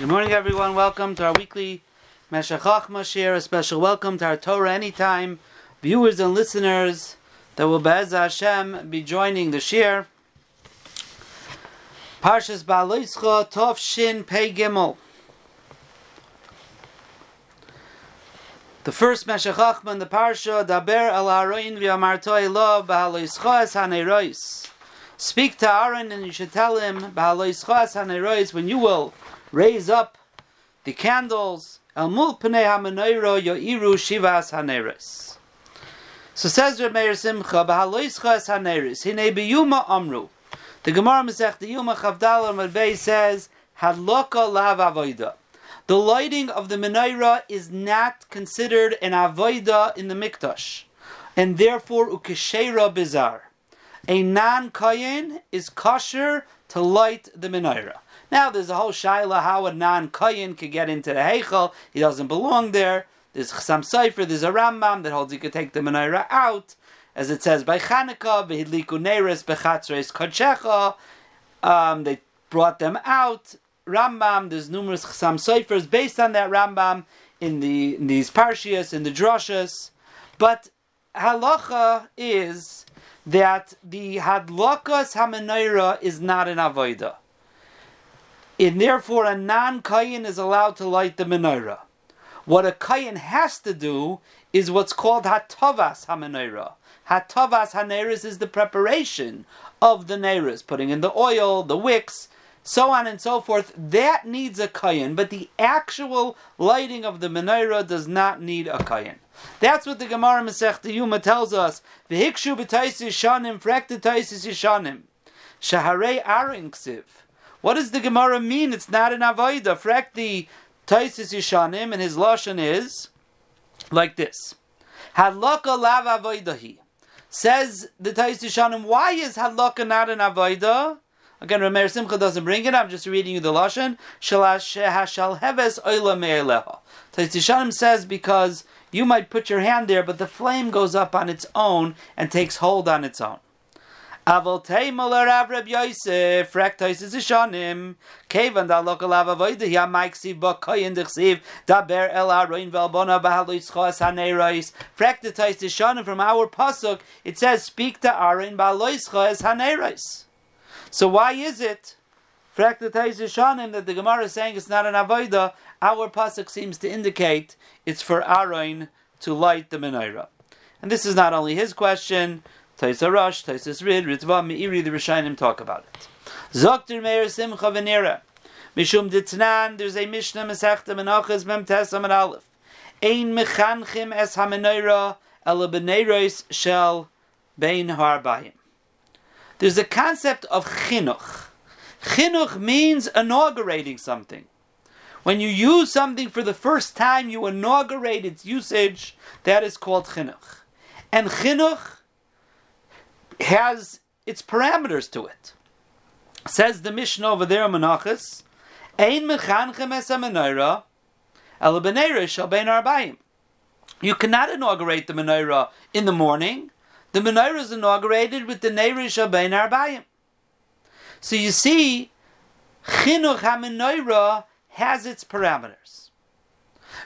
Good morning, everyone. Welcome to our weekly Meshech Chochmah share. A special welcome to our Torah Anytime viewers and listeners that will Be'ez Hashem be joining the share. Parshas Ba'aloischa Tov Shin Pei Gimel. The first Meshech Chochmah in the Parsha, Daber El Haroin V'Amarto Elo Ba'aloischa Es Hanerois. Speak to Aaron and you should tell him Ba'aloischa Es Hanerois when you will raise up the candles. El yoiru shivas haneres. So says Reb Meir Simcha, "B'haloischa es haneres hine biyuma amru." The Gemara Masech Yuma Chavdal says, "Hadloka lav avoida." The lighting of the menorah is not considered an avoida in the mikdash, and therefore ukeshera bizar. A non-kayin is kosher to light the menorah. Now there's a whole shaila how a non-kayin could get into the heichal. He doesn't belong there. There's Chasam Sofer, there's a Rambam that holds you could take the menorah out, as it says by Chanukah, behidliku neres bechatzreis kodshecha. Um, they brought them out. Rambam, there's numerous Chasam Sofers based on that Rambam in the in these parshias, in the drashas. But halacha is that the hadlakas hamenayra is not an avodah and therefore a non-kayin is allowed to light the menorah. What a kayin has to do is what's called hatavas hamenorah. Hatavas haneris is the preparation of the neris, putting in the oil, the wicks, so on and so forth. That needs a kayin, but the actual lighting of the menorah does not need a kayin. That's what the Gemara Masech Yuma tells us. V'hikshu b'taisis shanim, frekta taisis yishanim. Shaharei arin ksiv. What does the Gemara mean? It's not an avodah. Frak the Taisis Yishanim, and his lashon is like this: Hadlaka lav avodahi. Says the Taisis Yishanim, why is hadlaka not an avodah? Again, Rameir Simcha doesn't bring it. I'm just reading you the lashon. Shalash hashal heves oila me'eleha. Taisis Yishanim says because you might put your hand there, but the flame goes up on its own and takes hold on its own. Aval teimal Rav Reb Yosef, frektois is ishanim, kevan da lokal avoida hi amaik siv ba koyin dichsiv, da ber el haroin vel bona bahalois chos hanerois, frektois ishanim from our pasuk, it says, speak to Aaron bahalois chos hanerois. So why is it, frektois ishanim, that the Gemara is saying it's not an avoida, our pasuk seems to indicate it's for Aaron to light the menorah. And this is not only his question, Ritva, Meiri, the talk about it. Zokter Meir Simcha Venera. Mishum Ditnan, there's a Mishnah Menachas Mem Tesam and Aleph. Ein Mechanchim Es Shel Bein. There's a concept of chinuch. Chinuch means inaugurating something. When you use something for the first time, you inaugurate its usage. That is called chinuch. And chinuch has its parameters to it. Says the Mishnah over there, Menachas, Ein mechanchem es menorah, el. You cannot inaugurate the menorah in the morning. The menorah is inaugurated with the neira shall bein arbayim. So you see, chinuch ha has its parameters.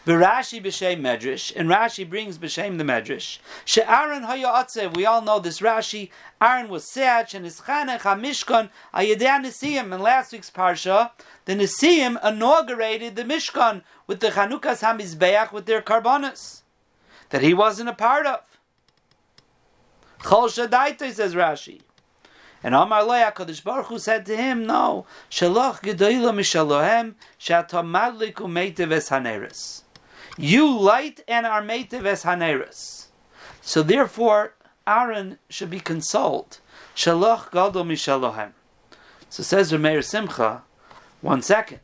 V'Rashi b'shem Medrash, and Rashi brings b'shem the Medrash. She'Aaron hayatzev, we all know this Rashi. Aaron was seach and his chanech hamishkan ayedei Nisim. In last week's parsha, the Nisim inaugurated the Mishkan with the Chanukas Hamizbeach with their karbonas that he wasn't a part of. Chol Shadaita says Rashi. And Amar Lo Hakadosh Baruch Hu said to him, "No, Shalach Gedoyla Mishalohem Shatamadlik Umeitev Es Haneres." You light and are meitiv as haneris. So therefore, Aaron should be consoled. Shalach gadol mishalohem. So says Rameir Simcha, one second.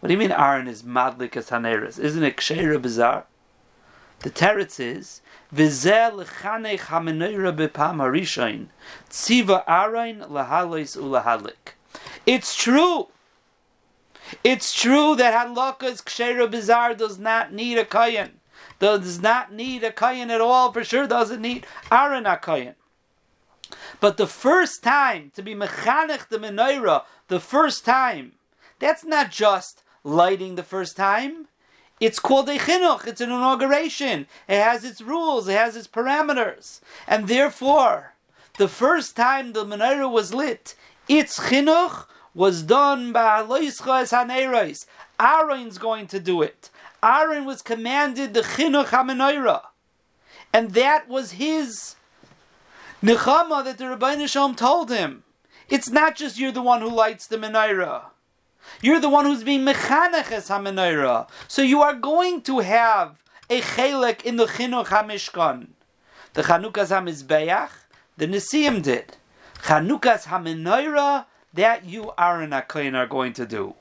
What do you mean Aaron is madlik as haneris? Isn't it ksheira bizarre? The teretz is Vizel lechanech hameneira bepam harishain tziva Aaron lahalois ulahalik. It's true it's true that halakha's kshera bizarre does not need a kayan. Does not need a kayan at all. For sure, doesn't need Aaron a kayan. But the first time to be mechanech the menorah, the first time that's not just lighting the first time. It's called a chinuch. It's an inauguration. It has its rules. It has its parameters. And therefore, the first time the menorah was lit, its chinuch was done by Aloischas Haneros. Aaron's going to do it. Aaron was commanded the chinuch HaMenorah. And that was his nechama that the Rabbi Shalom told him. It's not just you're the one who lights the menorah. You're the one who's being mechaneches hamenorah. So you are going to have a chelek in the chinuch hamishkan. The Chanukas hamizbeach, the Nisim did. Chanukas hamenorah, that you Aaron Akayin are going to do.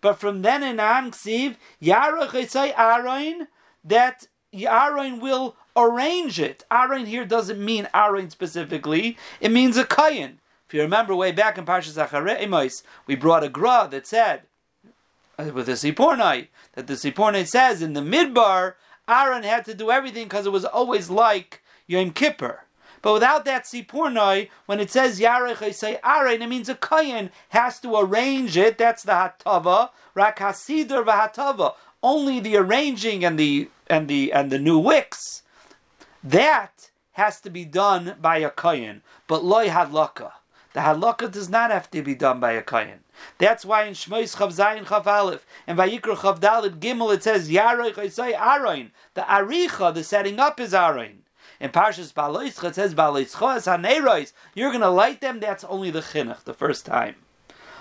But from then in on, ksiv yarach Aaron that Aaron will arrange it. Aaron here doesn't mean Aaron specifically; it means a kayin. If you remember way back in Parshas Amos, we brought a gra that said, uh, with the Sipornai, that the Sipornai says in the Midbar, Aaron had to do everything because it was always like Yom Kippur. But without that Sipornai, when it says Yarech, say Aaron, it means a Kayan has to arrange it. That's the Hatava. Rak Hasidur v'Hatava. Only the arranging and the and the and the new wicks. That has to be done by a Kayan, but loy hadlaka. The halakha does not have to be done by a kohen. That's why in Shmois Chav Zayin Chav Aleph and Vayikra Chav Dalit Gimel it says Yaroich Isai Aroin. The aricha, the setting up is Aroin. In Parshas Baloischa it says Baloischa is Hanerois. You're going to light them. That's only the chinuch, the first time.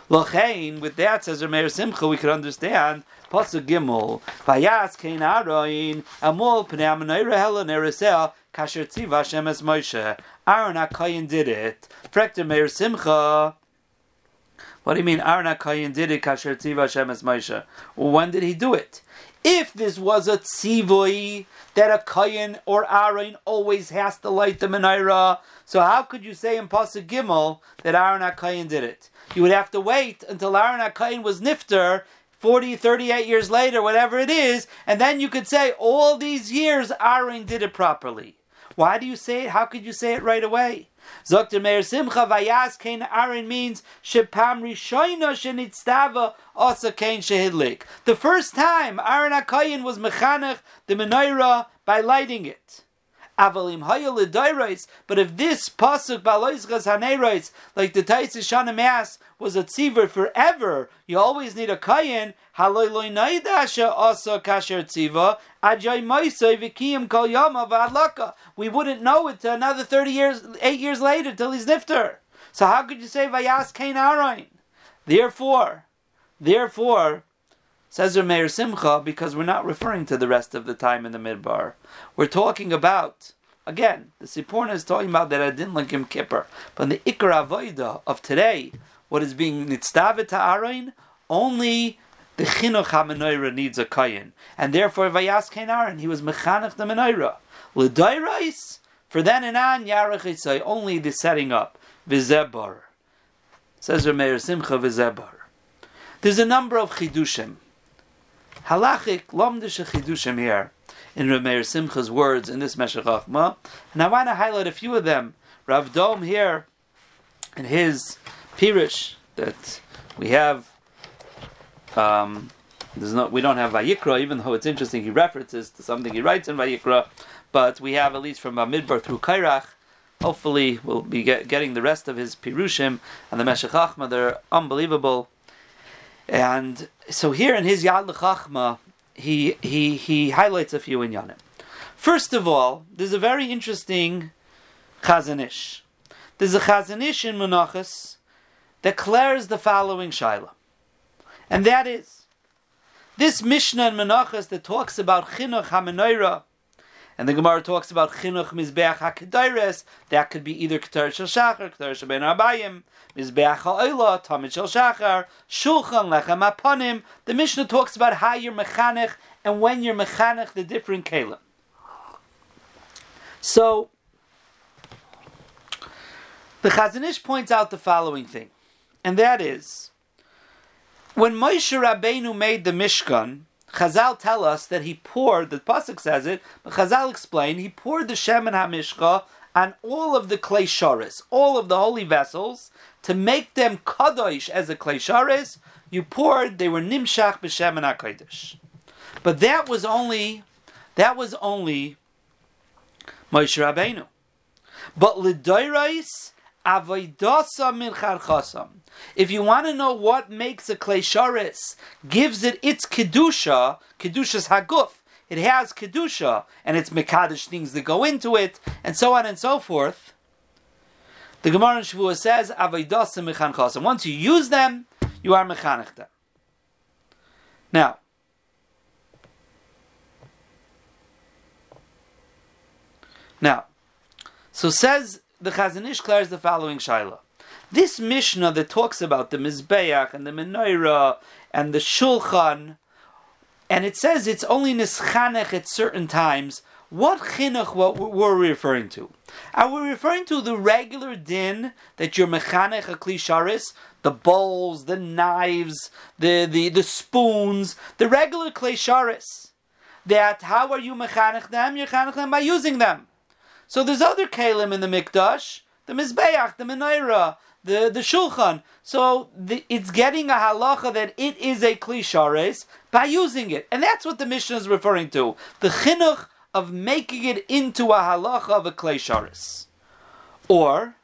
Lochein, with that says Rameir Simcha, we can understand Pasuk Gimel. Vayas Kein Aroin Amol Pnei Amenayra Helen Eresel Kasher Tziva Hashem Es Moshe. Aaron HaKayin did it. Frekter Meir Simcha. What do you mean Aaron HaKayin did it? Kasher Tziva Hashem Es Moshe. When did he do it? If this was a tzivoi that a kayin or Aaron always has to light the menorah, so how could you say in Pasuk Gimel that Aaron HaKayin did it? You would have to wait until Aaron HaKayin was nifter 40, 38 years later, whatever it is, and then you could say all these years Aaron did it properly. Why do you say it? How could you say it right away? Zokter Meir Simcha Vayas Kain Aaron means Shepam Rishoina Shenitztava Asa Kain Shehidlik. The first time Aaron Akayin was Mechanech the menorah by lighting it. Avalim but if this pasuk baloizchas hanerois, like the Taisa Shana Mass, was a tziver forever, you always need a kayin. Haloiloi naidasha also kasher tziva ajay moisoi vikiyim kol yama v'adlaka. We wouldn't know it till another thirty years, eight years later, till he's nifter. So how could you say vayas kain arayin? Therefore, therefore, Says Meir Simcha, because we're not referring to the rest of the time in the midbar. We're talking about, again, the Sipurna is talking about that Adin Lakim Kippur. But in the Ikra Avoida of today, what is being nitzdavet to only the chinuch ha needs a kayin, and therefore vayas kain he was mechanech the menorah. L'dairais for then and on yarech only the setting up vizebar. Says Rameir Simcha vizebar. There's a number of chidushim halachic lomdish chidushim here in Rameir Simcha's words in this Meshech Chachma, and I want to highlight a few of them. Rav Dom here in his Pirish that we have. Um, there's we don't have Vayikra, even though it's interesting. He references to something he writes in Vayikra, but we have at least from Midbar through Kairach. Hopefully, we'll be get, getting the rest of his Pirushim and the Meshech Chachma. They're unbelievable. And so here in his Yad L'Chachma, he, he, he highlights a few in Yanim. First of all, there's a very interesting Chazon Ish. There's a Chazon Ish in Menachas that declares the following Shaila. And that is, this Mishnah in Menachas that talks about Chinuch HaMenoira and the Gemara talks about chinuch mizbeach hakedaires. That could be either ketar shel shachar, ketar shel ben mizbeach ha'oila, tamid shel shachar, shulchan lechem aponim. The Mishnah talks about how you're mechanech and when you're mechanech the different kalim. So the Chazanish points out the following thing, and that is when Moshe Rabbeinu made the Mishkan. Chazal tell us that he poured, the Pasuk says it, but Chazal explain, he poured the Shemin HaMishcha on all of the clay sharis, all of the holy vessels, to make them kadosh as a clay sharis. You poured; they were nimshach b'shem and But that was only that was only Moshe Rabbeinu. But l'doirais avoidasa. If you want to know what makes a clay sharis, gives it its kedusha, kedusha's haguf. It has kedusha, and it's mekadosh things that go into it, and so on and so forth. The Gemara in Shavuot says avoidasa mechanchasam. Once you use them, you are mechanech. Now, Now, so says the Chazon Ish declares the following shaila. This Mishnah that talks about the Mizbeach and the Menorah and the Shulchan, and it says it's only Nischanech at certain times. What chinuch what were we referring to? Are we referring to the regular din that you're mechanech klisharis, the bowls, the knives, the, the, the spoons, the regular klisharis? That how are you mechanech them? You're mechanech them by using them. So there's other kalim in the mikdash, the mizbeach, the menorah, the the shulchan. So the, it's getting a halacha that it is a klishares by using it, and that's what the Mishnah is referring to. The chinuch of making it into a halacha of a klishares, or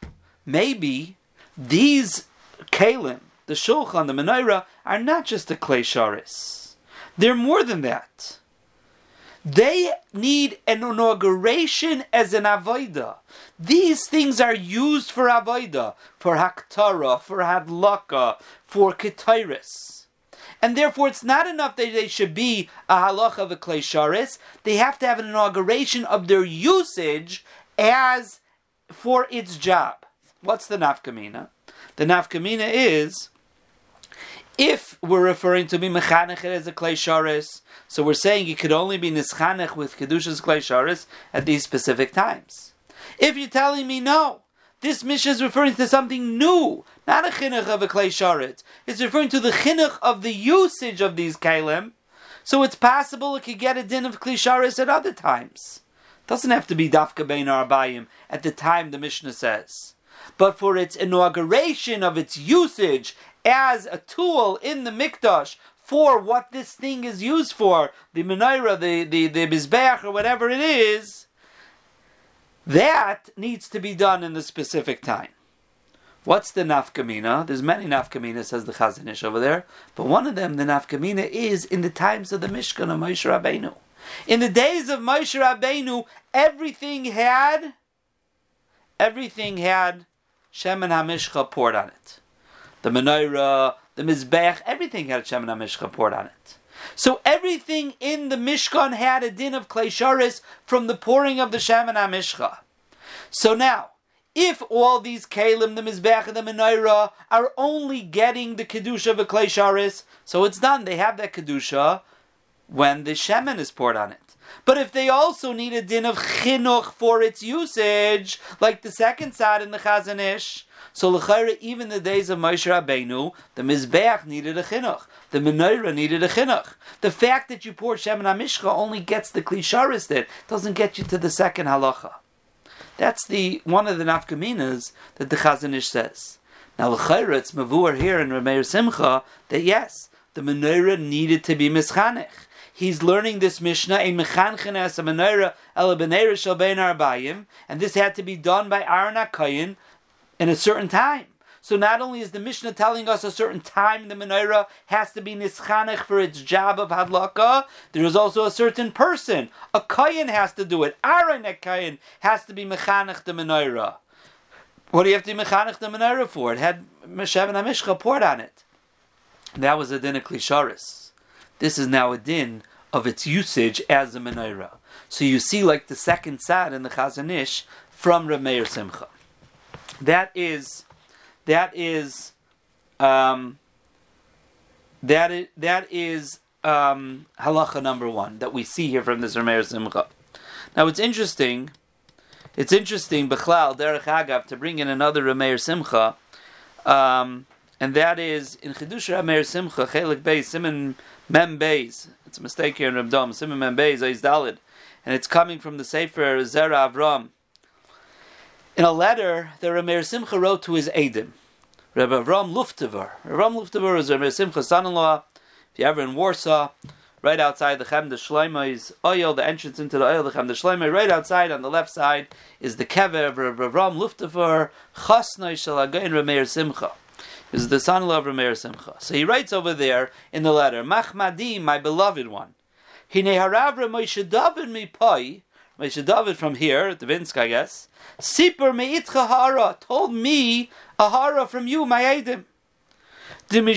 maybe these kalim, the shulchan, the menorah, are not just a klishares. They're more than that. They need an inauguration as an avoida. These things are used for avoida, for haktara, for hadlaka, for ketiris. And therefore, it's not enough that they should be a halacha of a klesharis. They have to have an inauguration of their usage as for its job. What's the nafkamina? The nafkamina is if we're referring to be mechanech as a clay so we're saying it could only be nischanech with kedushas clay at these specific times. If you're telling me no, this mission is referring to something new, not a chinuch of a clay. It's referring to the chinuch of the usage of these kalim. So it's possible it could get a din of klisharis at other times. It doesn't have to be dafka bein arbayim at the time the Mishnah says. But for its inauguration of its usage as a tool in the mikdash for what this thing is used for, the menorah, the the the mizbeach, or whatever it is, that needs to be done in the specific time. What's the nafkamina? There's many nafkamina, says the Chazon Ish over there, but one of them, the nafkamina, is in the times of the Mishkan of Moshe Rabbeinu. In the days of Moshe Rabbeinu, everything had, everything had Shemin HaMishcha poured on it the menorah, the mizbech, everything had a Shemin HaMishcha poured on it. So everything in the Mishkan had a din of Klei from the pouring of the Shemin HaMishcha. So now, if all these kalim, the mizbech, and the menorah are only getting the kedusha of a klei so it's done. They have that kedusha when the shemen is poured on it. But if they also need a din of chinuch for its usage, like the second side in the Chazon Ish, so l'chayra, even the days of Moshe Rabbeinu, the mizbeach needed a chinuch, the menorah needed a chinuch. The fact that you pour shemen hamishcha only gets the klisharis there, doesn't get you to the second halacha. That's the one of the nafkaminas that the Chazon Ish says. Now l'chayra, it's mavur here in Rameir Simcha that yes, the menorah needed to be mischanech he's learning this Mishnah in Mechanchen as a Menorah El Arbayim, and this had to be done by Aaron HaKayin in a certain time. So not only is the Mishnah telling us a certain time the menorah has to be nischanech for its job of hadlaka, there is also a certain person. A kayin has to do it. Aaron a has to be mechanech the menorah. What do you have to be mechanech the menorah for? It had Meshev and Amishcha poured on it. That was a din of klisharis. This is now a din of its usage as a menorah. So you see, like the second sad in the Chazon Ish from Rameir Simcha. That is, that is, um, that is, that is um, halacha number one that we see here from this Rameir Simcha. Now it's interesting. It's interesting, Bechlal Derech Agav, to bring in another Rameir Simcha, um, and that is in Chidush Rameir Simcha Chelik Beis Simon Mem Beis. It's a mistake here in Rabdom. Simon Mem Beis Dalit, and it's coming from the Sefer Zera Avram. In a letter that Rameir Simcha wrote to his Adim, Rabbi Avram Luftever. Avram Luftever is Rameir Simcha's son-in-law. If you're ever in Warsaw, right outside the Chem de Shleima's oil, the entrance into the oil, the Chem de Shleima, right outside on the left side is the kever of Avram Luftever, Chasnoi Shalagain Rameir Simcha. Is the son-in-law of Rameir Simcha. So he writes over there in the letter, Machmadi, my beloved one. Hine haravra Moshe David mi pai, Moshe David from here, at the Vinsk, I guess, Sipur meitcha hara, told me a hara from you, my Edim. Why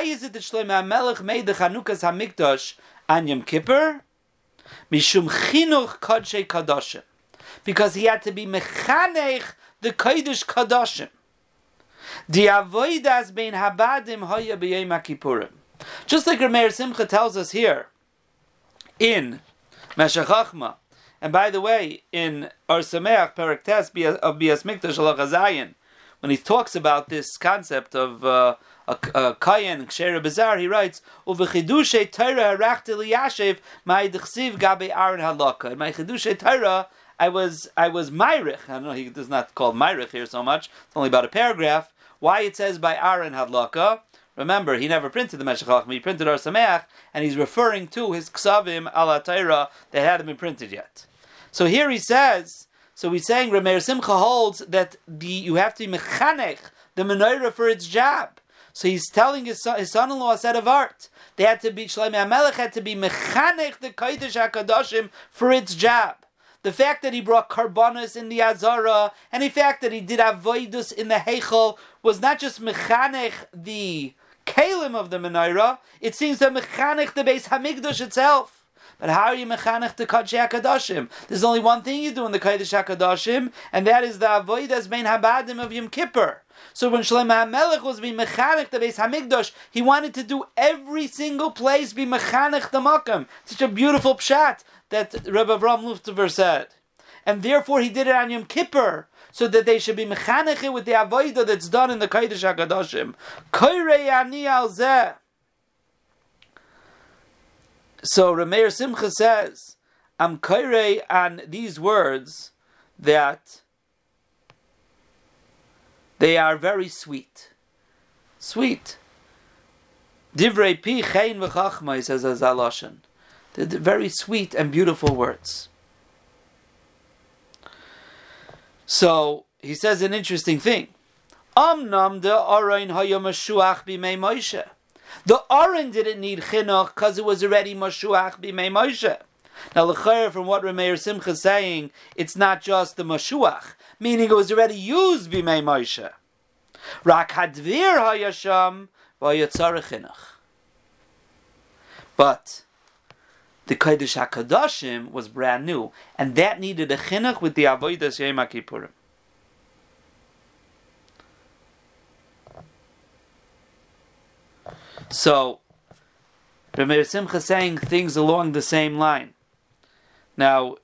is it that Shlomo HaMelech made the Chanukas HaMikdash on Yom Kippur? Because he had to be mechanech the kodesh kadoshim. The avoidas bein habadim hoya b'yom Kippurim. Just like Rameir Simcha tells us here in Meshachachma, and by the way, in Or Sameach Perak Tes of Bias Mikdash Zayin, when he talks about this concept of uh, a, a kayan ksher bizarre, he writes uvechidushe Torah harachti liyashiv my dechsiv gabe aron halakha. In my chidushe Torah, I was I was myrich. I don't know he does not call myrich here so much. It's only about a paragraph. Why it says by Aaron Hadlaka? Remember, he never printed the Meshach he printed Or Sameach, and he's referring to his Ksavim ala Torah that hadn't been printed yet. So here he says so he's saying Rameir Simcha holds that the you have to be mechanech the menorah for its job. So he's telling his, son, his son-in-law set of art. They had to be Shlomo HaMelech had to be mechanech the kodesh hakadoshim for its job. The fact that he brought karbonis in the azara and the fact that he did avoidus in the heichel was not just mechanech the kalim of the menorah. It seems that mechanech the base hamigdash itself. But how are you mechanech to Kodesh HaKadoshim? There's only one thing you do in the Kodesh HaKadoshim, and that is the avoidas main habadim of Yom Kippur. So when Shlomo HaMelech was being mechanech the Beis Hamikdash, he wanted to do every single place be mechanech the Makam. Such a beautiful pshat that Rebbe Avram Luftever said. And therefore he did it on Yom Kippur, so that they should be mechanech with the avodah that's done in the Kodesh HaKadoshim. Koirei zeh. So Rameir Simcha says, "I'm kaire on these words that they are very sweet, sweet. Divrei pi chein v'chachma, he says as. They're very sweet and beautiful words. So he says an interesting thing. The Aron didn't need chinuch because it was already Mashuach b'mei Moshe. Now, l'chayr, from what Rameir Simcha is saying, it's not just the Mashuach, meaning it was already used b'mei Moshe. Rak hadvir hayasham v'yatzar chinuch. But the Kodesh HaKadoshim was brand new, and that needed a chinuch with the Avodah Yom Kippurim. So, Rameir Simcha saying things along the same line. Now,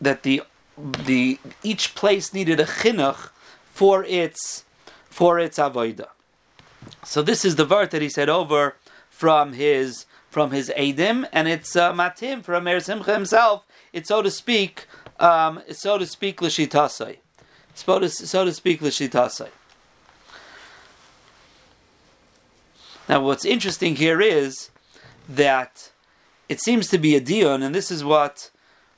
that the the each place needed a chinuch for its for its avoida. So this is the vart that he said over from his from his edim, and it's uh, matim from Rameir Simcha himself. It's so to speak, um, so to speak l'shitasai, so to so to speak l'shitasai. Now, what's interesting here is that it seems to be a dion, and this is what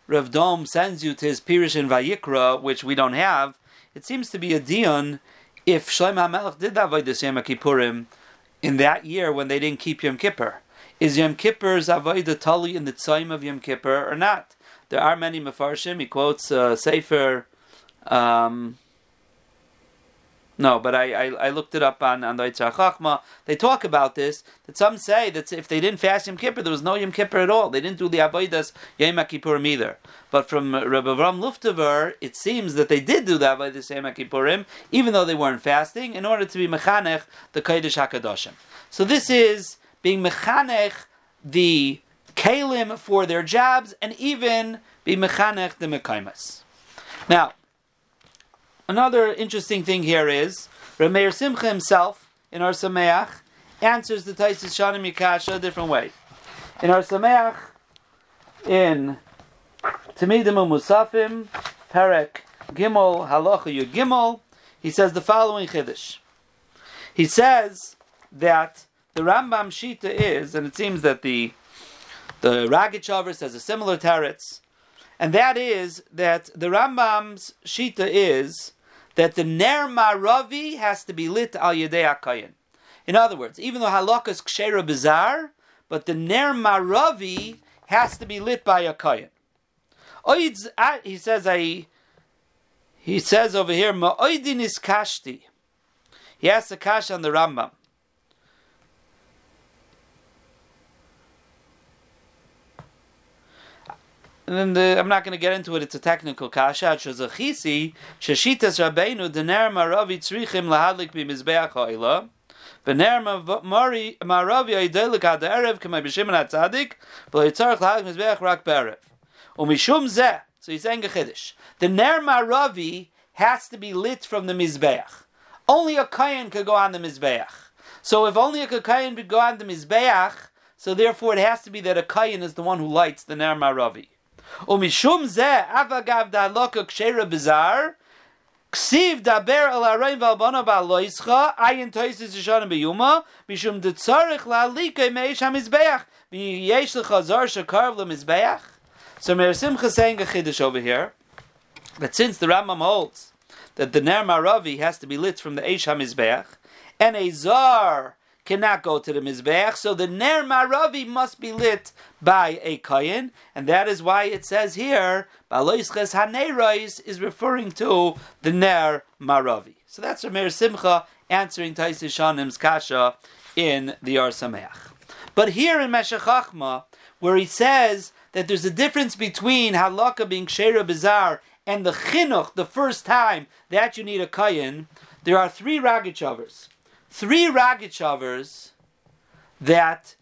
Rav Dom sends you to his Pirish in Vayikra, which we don't have. It seems to be a dion if Shlomo HaMelech did that Avodah Yom Kippurim in that year when they didn't keep Yom Kippur. Is Yom Kippur's Avodah Tali in the time of Yom Kippur or not? There are many Mefarshim. He quotes uh, Sefer. Um, no, but I, I, I, looked it up on, on the Yitzhak Chachma. They talk about this, that some say that if they didn't fast Yom Kippur, there was no Yom Kippur at all. They didn't do the Avodas Yom Kippurim either. But from Rabbi Avram Luftever, it seems that they did do the Avodas Yom Kippurim, even though they weren't fasting, in order to be Mechanech, the Kodesh HaKadoshim. So this is being Mechanech, the Kalim for their jobs, and even be Mechanech, the Mekaimas. Now, Another interesting thing here is Rameir Simcha himself in Or Sameach answers the Taisis Shanim Yikasha a different way. In Or Sameach, in Tamidim Musafim, Perek Gimel, Halacha Yud Gimel, he says the following Chiddush. He says that the Rambam Shita is, and it seems that the the Ragichover says a similar teretz, and that is that the Rambam's Shita is that the Ner Maravi has to be lit al Yedei HaKayin. In other words, even though halakha is kshera bizarre, but the Ner Maravi has to be lit by a. He says, I, he says over here, Ma'oidin is kashti. He has a kash on the Rambam. And the, I'm not going to get into it. It's a technical kasha. Shazachisi shashitas rabbeinu dener maravi tzrichim lahadlik b'mizbeach ha'ila. V'ner maravi aidelik ad erev k'may b'shimon atzadik v'loitzarech lahadlik mizbeach rak be'erev. Umishum zeh. So he's saying a chiddush. The ner maravi has to be lit from the mizbeach. Only a kayan could go on the mizbeach. So if only a kayan could go on the mizbeach, so therefore it has to be that a kayan is the one who lights the ner maravi. Umishum ze avagav da loka kshera bizar. Ksiv loischa ayin toisis yishanim biyuma la lika meish hamizbeach v'yesh lecha zar shekarv lemizbeach. So Meir Simcha saying a chiddush over here that since the Rambam holds that the Ner Maravi has to be lit from the Eish HaMizbeach and a Zar cannot go to the Mizbeach, so the Ner Maravi must be lit by a Kayin, and that is why it says here, Baloisches Hanerois is referring to the Ner Maravi. So that's Rameir Simcha answering Taisi Shanim's Kasha in the Or Sameach. But here in Meshach where he says that there's a difference between halakha being shera bizar and the chinuch, the first time that you need a kayin, there are three ragichovers three Ragichovers that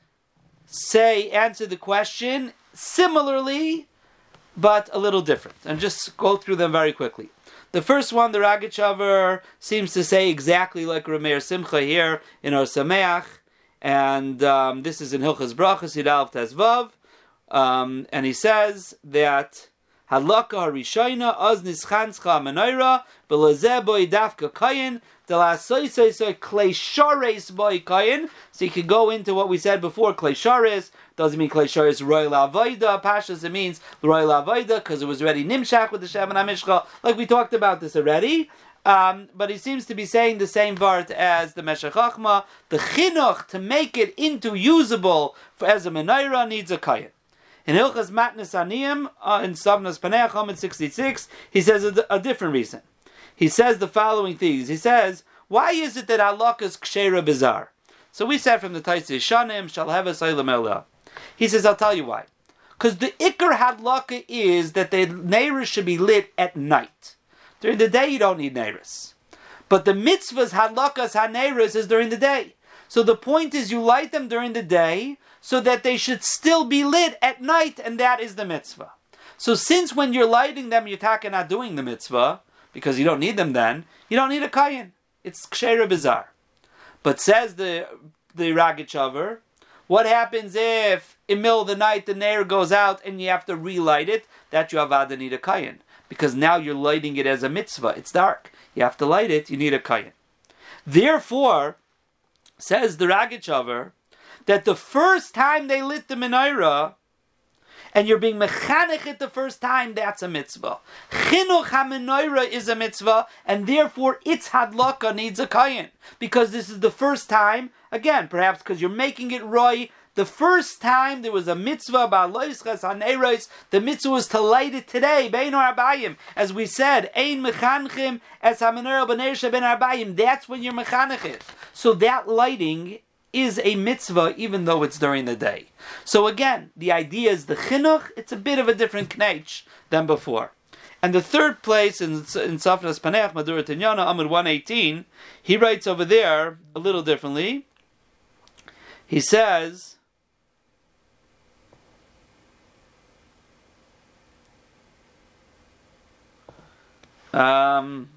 say answer the question similarly, but a little different. And just go through them very quickly. The first one, the Ragichover, seems to say exactly like Rameir Simcha here in Or Sameach, and um, this is in Hilchas Brachas Yidalv Tezvav, um, and he says that Halakha Harishayna Az Nischanscha Menorah Belazeh Boy Dafka Kayin so you can go into what we said before, Kleisharis. Doesn't mean Kleisharis Royal Avoida. Pashas, it means Royal Avoida because it was already Nimshach with the Shem and Amishcha. Like we talked about this already. Um, but he seems to be saying the same vart as the Meshach The chinuch to make it into usable for as a menorah needs a kayan. In Hilchas Matnas Aniyim, uh, in Savnas Paneach, 66, he says a, a different reason he says the following things. He says, why is it that halakha is kshera bizar? So we said from the Taisi Shanim, shall have a He says, I'll tell you why. Because the ikr halakha is that the neiris should be lit at night. During the day, you don't need neiris. But the mitzvahs halakas haneiris is during the day. So the point is, you light them during the day so that they should still be lit at night, and that is the mitzvah. So since when you're lighting them, you're not doing the mitzvah, because you don't need them then, you don't need a kayin. It's kshera bizarre. But says the the Ragichover, what happens if in the middle of the night the nair goes out and you have to relight it? That you have need a kayin. Because now you're lighting it as a mitzvah. It's dark. You have to light it, you need a kayin. Therefore, says the Ragichover, that the first time they lit the menorah, and you're being mechanech it the first time, that's a mitzvah. Chinuch hamenoira is a mitzvah, and therefore its hadlaka needs a kayin. Because this is the first time, again, perhaps because you're making it roy, the first time there was a mitzvah about loischas haneros, the mitzvah was to light it today, bein arbayim. As we said, ein mechanchim as hamenorah ben arbayim. That's when you're mechanech it. So that lighting is a mitzvah even though it's during the day. So again, the idea is the chinuch, it's a bit of a different knetch than before. And the third place in, in Safnas Paneach, Madura Tinyana, Amud 118, he writes over there a little differently. He says, um,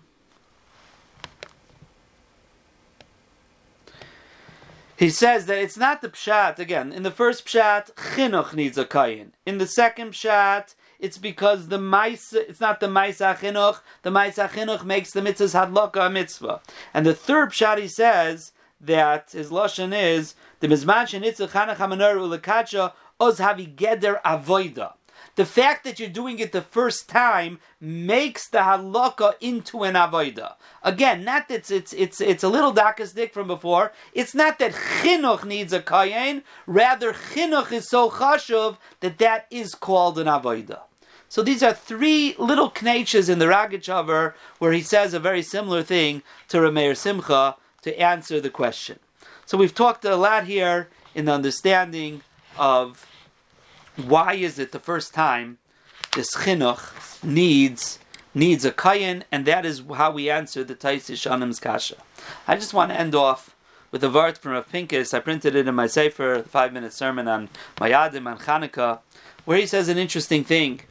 He says that it's not the pshat again. In the first pshat, chinuch needs a kayin. In the second pshat, it's because the mice, it's not the Maisa Chinuch, the Maisa Chinuch makes the mitzvahs hadlaka a mitzvah. And the third pshat he says that his lashon is the mizman shenitzah chanach hamenor ulekacha oz havi geder avoida. The fact that you're doing it the first time makes the halakha into an avoida. Again, not that it's it's it's, it's a little dakasdik from before. It's not that chinuch needs a kayin. Rather, chinuch is so chashuv that that is called an avoida. So these are three little knetches in the Ragichaver where he says a very similar thing to Rameir Simcha to answer the question. So we've talked a lot here in the understanding of why is it the first time this chinuch needs needs a kayin, and that is how we answer the Taisi Shanim's kasha. I just want to end off with a word from a Pincus. I printed it in my sefer, five minute sermon on Mayadim and Chanukah, where he says an interesting thing.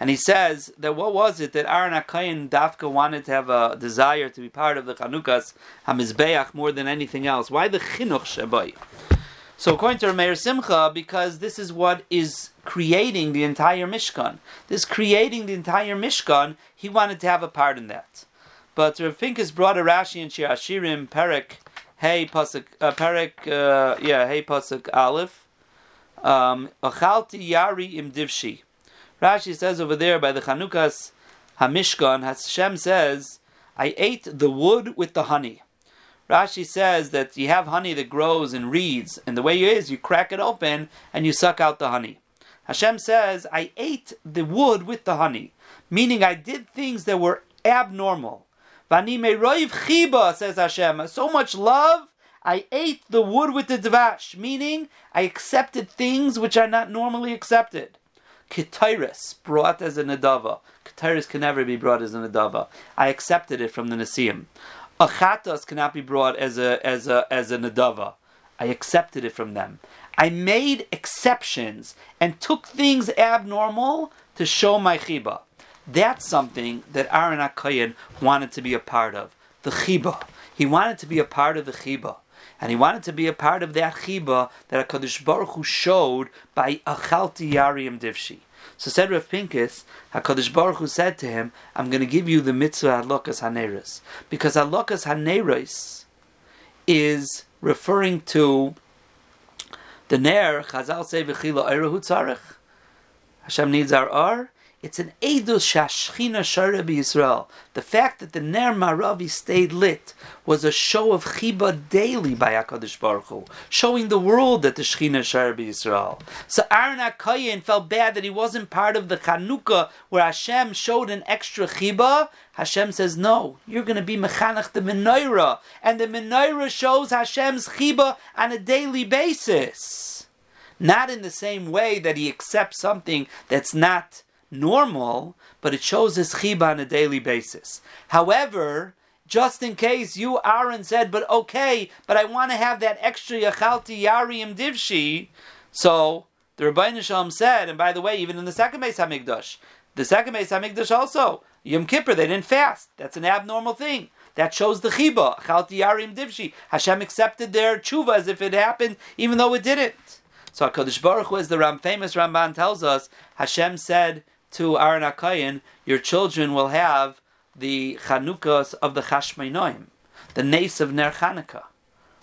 And he says that what was it that Aaron HaKayin Dafka wanted to have a desire to be part of the Chanukas HaMizbeach more than anything else? Why the Chinuch Shabai? So according to Meir Simcha, because this is what is creating the entire Mishkan. This creating the entire Mishkan, he wanted to have a part in that. But Rav Pinkus brought a Rashi in Shir Ashirim, Perek, Hey Pasuk, uh, Perek, uh, yeah, Hey Pasuk Aleph, um, Achalti Yari Im Divshi. Rashi says over there by the Chanukas Hamishkan, Hashem says, I ate the wood with the honey. Rashi says that you have honey that grows in reeds, and the way it is, you crack it open and you suck out the honey. Hashem says, I ate the wood with the honey, meaning I did things that were abnormal. Vani roiv chiba, says Hashem, so much love, I ate the wood with the dvash, meaning I accepted things which are not normally accepted. Ketairis, brought as a nadava. Ketairis can never be brought as a nadava. I accepted it from the Nasiim. Achatas cannot be brought as a as a as a nadava. I accepted it from them. I made exceptions and took things abnormal to show my chiba. That's something that Aaron Akayan wanted to be a part of. The chiba. He wanted to be a part of the chiba. And he wanted to be a part of that chiba that HaKadosh Baruch Hu showed by Achalti Yariam Divshi. So said Rav Pinkus, HaKadosh Baruch Hu said to him, I'm going to give you the mitzvah Halokas Haneris. Because Halokas Haneris is referring to the Ner, Chazal say, V'chila Tzarech. Hashem needs our R. It's an Edus Shashchina Shara Yisrael. The fact that the Ner Maravi stayed lit was a show of Chiba daily by HaKadosh Baruch Hu, showing the world that the Shechina Shara Yisrael. So Aaron HaKayin felt bad that he wasn't part of the Chanukah where Hashem showed an extra Chiba. Hashem says, no, you're going to be Mechanach the Menorah. And the Menorah shows Hashem's Chiba on a daily basis. Not in the same way that he accepts something that's not normal, but it shows his chiba on a daily basis. However, just in case you, Aaron, said, but okay, but I want to have that extra yachalti yarim divshi, so the Rabbi Shalom said, and by the way, even in the second Beis Hamikdash, the second Beis Hamikdash also, Yom Kippur, they didn't fast. That's an abnormal thing. That shows the chiba, chalti yarim divshi. Hashem accepted their tshuva as if it happened, even though it didn't. So Hakadosh Baruch Hu, as the Ram, famous Ramban tells us, Hashem said to Aaron Akayin, your children will have the Chanukas of the Chashmeinoim, the Nace of Ner Chanukah.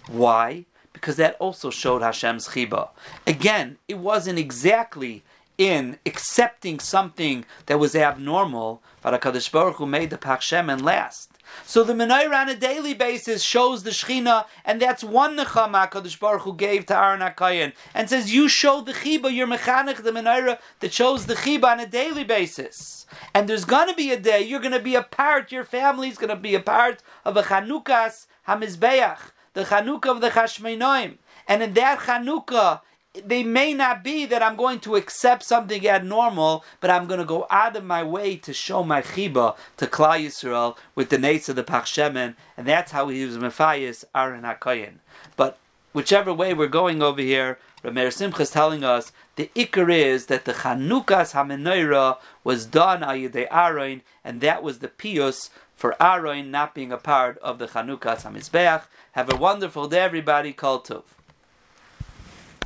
Why? Because that also showed Hashem's Chiba. Again, it wasn't exactly in accepting something that was abnormal, but HaKadosh Baruch Hu made the Pachshemen last. So the menorah on a daily basis shows the Shechina, and that's one nechama Kadosh Baruch Hu gave to Aaron Akayin, and says you show the chiba, your mechanech, the menorah that shows the chiba on a daily basis. And there's going to be a day you're going to be a part, your family's going to be a part of a Chanukas Hamizbeach, the Chanukah of the Chashmeinoim. And in that Chanukah, they may not be that I'm going to accept something abnormal, but I'm going to go out of my way to show my chiba to Klal Yisrael with the nates of the Pachshemen, and that's how he was Matthias Aaron HaKoyin. But whichever way we're going over here, Rameir Simcha is telling us the ikar is that the Chanukas HaMenoira was done Ayudei Aaron, and that was the pius for Aaron not being a part of the Chanukas HaMizbeach. Have a wonderful day, everybody. Kol Tov.